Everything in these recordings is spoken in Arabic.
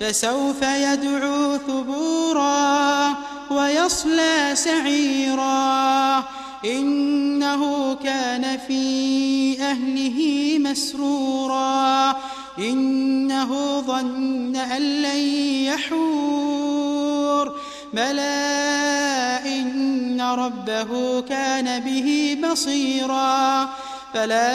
فسوف يدعو ثبورا ويصلى سعيرا. إنه كان في أهله مسرورا. إنه ظن أن لن يحور. بلى إن ربه كان به بصيرا. فلا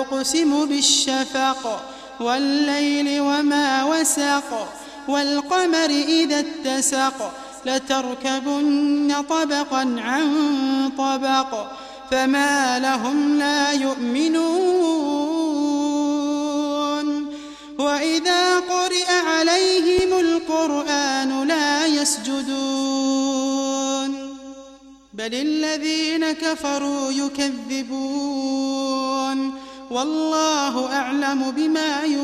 أقسم بالشفق والليل وما وسق والقمر إذا اتسق لتركبن طبقا عن طبق فما لهم لا يؤمنون. وإذا قرئ عليهم القرآن لا يسجدون. بل الذين كفروا يكذبون. والله أعلم بما يوعون